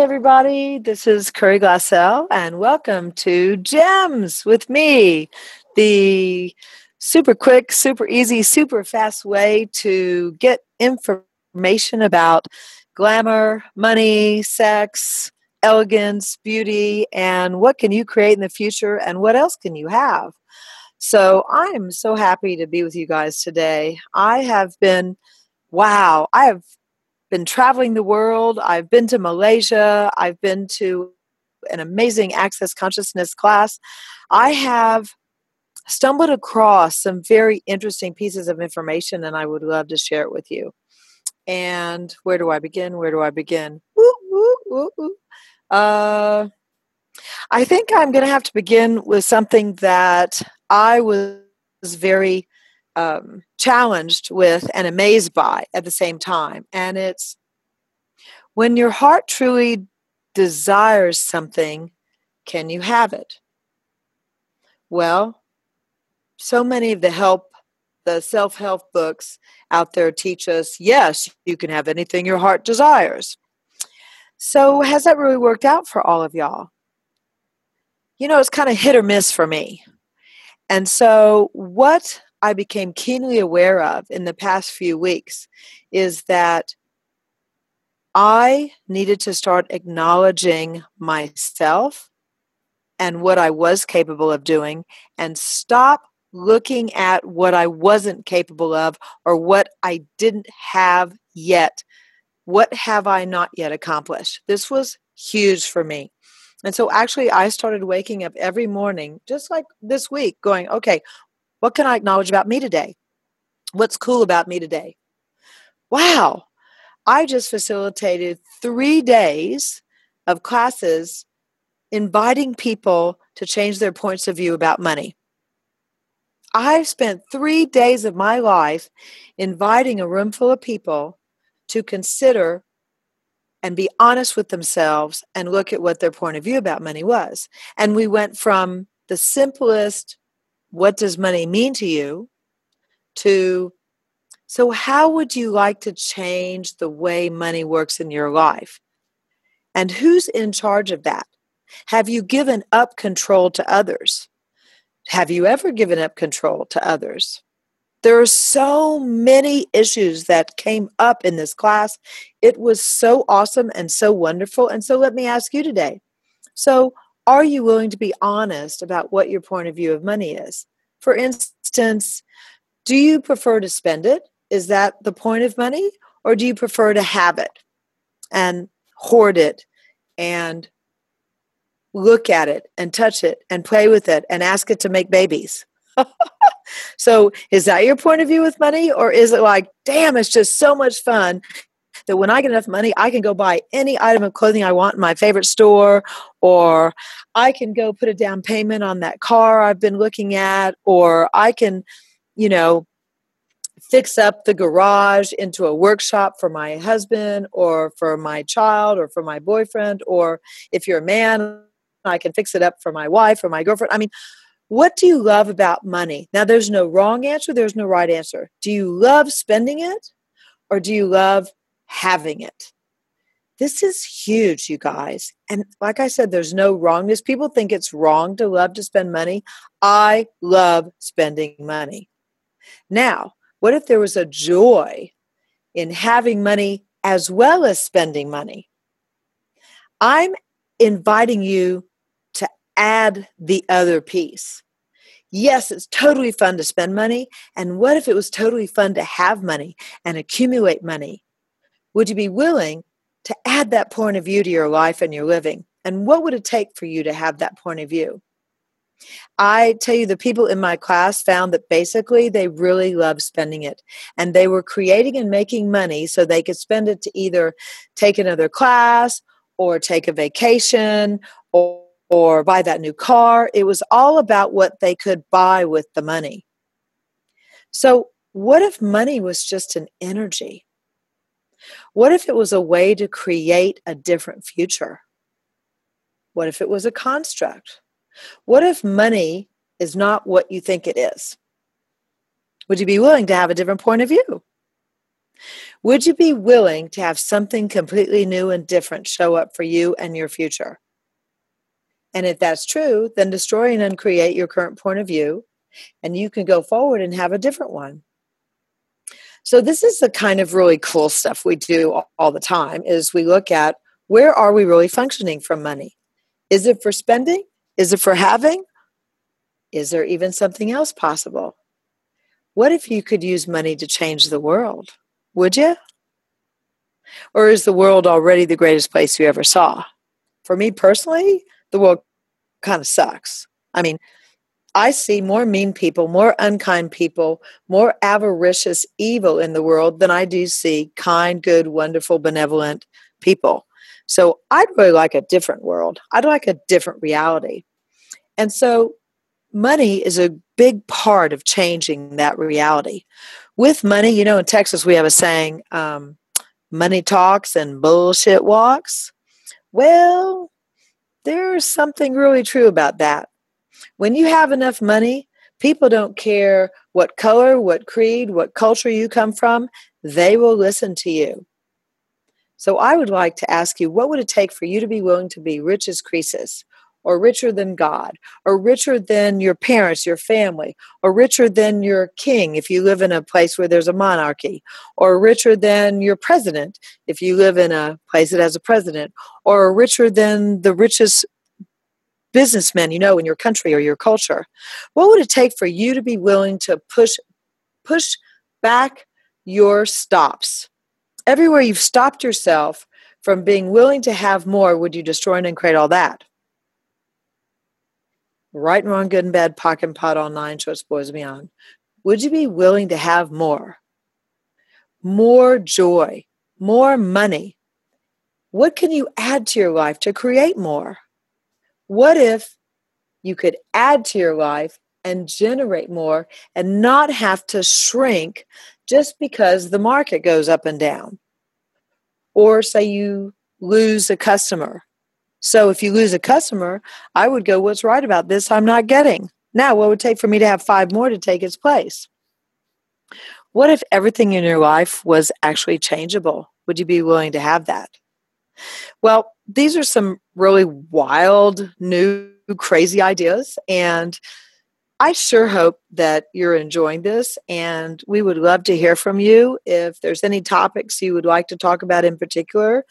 everybody. This is Curry Glassell, and welcome to Gems with me, the super quick, super easy, super fast way to get information about glamour, money, sex, elegance, beauty, and what can you create in the future and what else can you have. So I'm so happy to be with you guys today. I have been, wow, I have been traveling the world. I've been to Malaysia. I've been to an amazing access consciousness class. I have stumbled across some very interesting pieces of information and I would love to share it with you. And where do I begin? Where do I begin? Uh, I think I'm going to have to begin with something that I was very um, challenged with and amazed by at the same time. And it's when your heart truly desires something, can you have it? Well, so many of the help, the self help books out there teach us yes, you can have anything your heart desires. So, has that really worked out for all of y'all? You know, it's kind of hit or miss for me. And so, what I became keenly aware of in the past few weeks is that I needed to start acknowledging myself and what I was capable of doing and stop looking at what I wasn't capable of or what I didn't have yet. What have I not yet accomplished? This was huge for me. And so actually, I started waking up every morning, just like this week, going, okay, what can I acknowledge about me today? What's cool about me today? Wow, I just facilitated three days of classes inviting people to change their points of view about money. I've spent three days of my life inviting a room full of people to consider and be honest with themselves and look at what their point of view about money was. And we went from the simplest what does money mean to you to so how would you like to change the way money works in your life? And who's in charge of that? Have you given up control to others? Have you ever given up control to others? There are so many issues that came up in this class. It was so awesome and so wonderful. And so let me ask you today. So are you willing to be honest about what your point of view of money is? For instance, do you prefer to spend it? Is that the point of money? Or do you prefer to have it and hoard it and look at it and touch it and play with it and ask it to make babies? so, is that your point of view with money? Or is it like, damn, it's just so much fun that when I get enough money, I can go buy any item of clothing I want in my favorite store, or I can go put a down payment on that car I've been looking at, or I can, you know, fix up the garage into a workshop for my husband or for my child or for my boyfriend, or if you're a man, I can fix it up for my wife or my girlfriend. I mean, what do you love about money? Now, there's no wrong answer, there's no right answer. Do you love spending it or do you love having it. This is huge, you guys. And like I said, there's no wrongness. People think it's wrong to love to spend money. I love spending money. Now, what if there was a joy in having money as well as spending money? I'm inviting you to add the other piece. Yes, it's totally fun to spend money. And what if it was totally fun to have money and accumulate money would you be willing to add that point of view to your life and your living? And what would it take for you to have that point of view? I tell you, the people in my class found that basically they really love spending it. And they were creating and making money so they could spend it to either take another class or take a vacation or, or buy that new car. It was all about what they could buy with the money. So, what if money was just an energy? What if it was a way to create a different future? What if it was a construct? What if money is not what you think it is? Would you be willing to have a different point of view? Would you be willing to have something completely new and different show up for you and your future? And if that's true, then destroy and uncreate your current point of view, and you can go forward and have a different one. So this is the kind of really cool stuff we do all the time is we look at where are we really functioning from money? Is it for spending? Is it for having? Is there even something else possible? What if you could use money to change the world? Would you? Or is the world already the greatest place you ever saw? For me personally, the world kind of sucks. I mean, I see more mean people, more unkind people, more avaricious evil in the world than I do see kind, good, wonderful, benevolent people. So I'd really like a different world. I'd like a different reality. And so money is a big part of changing that reality. With money, you know, in Texas, we have a saying um, money talks and bullshit walks. Well, there's something really true about that. When you have enough money, people don't care what color, what creed, what culture you come from, they will listen to you. So I would like to ask you what would it take for you to be willing to be rich as Croesus, or richer than God, or richer than your parents, your family, or richer than your king if you live in a place where there's a monarchy, or richer than your president if you live in a place that has a president, or richer than the richest businessmen you know in your country or your culture what would it take for you to be willing to push push back your stops? Everywhere you've stopped yourself from being willing to have more would you destroy and create all that? Right and wrong good and bad POC and POD all nine shorts boys beyond. Would you be willing to have more? More joy more money. What can you add to your life to create more what if you could add to your life and generate more and not have to shrink just because the market goes up and down? Or say you lose a customer. So if you lose a customer, I would go, What's right about this? I'm not getting. Now, what would it take for me to have five more to take its place? What if everything in your life was actually changeable? Would you be willing to have that? Well, these are some really wild, new, crazy ideas. And I sure hope that you're enjoying this. And we would love to hear from you if there's any topics you would like to talk about in particular.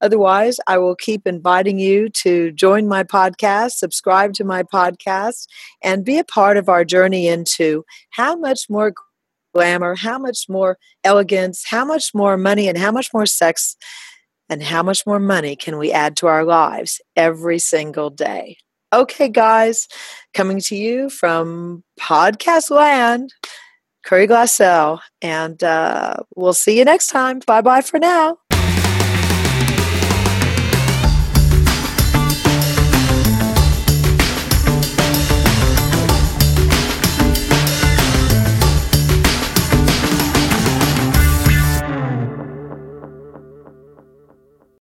Otherwise, I will keep inviting you to join my podcast, subscribe to my podcast, and be a part of our journey into how much more glamour, how much more elegance, how much more money, and how much more sex and how much more money can we add to our lives every single day? Okay, guys, coming to you from podcast land, Curry Glassell, and uh, we'll see you next time. Bye bye for now.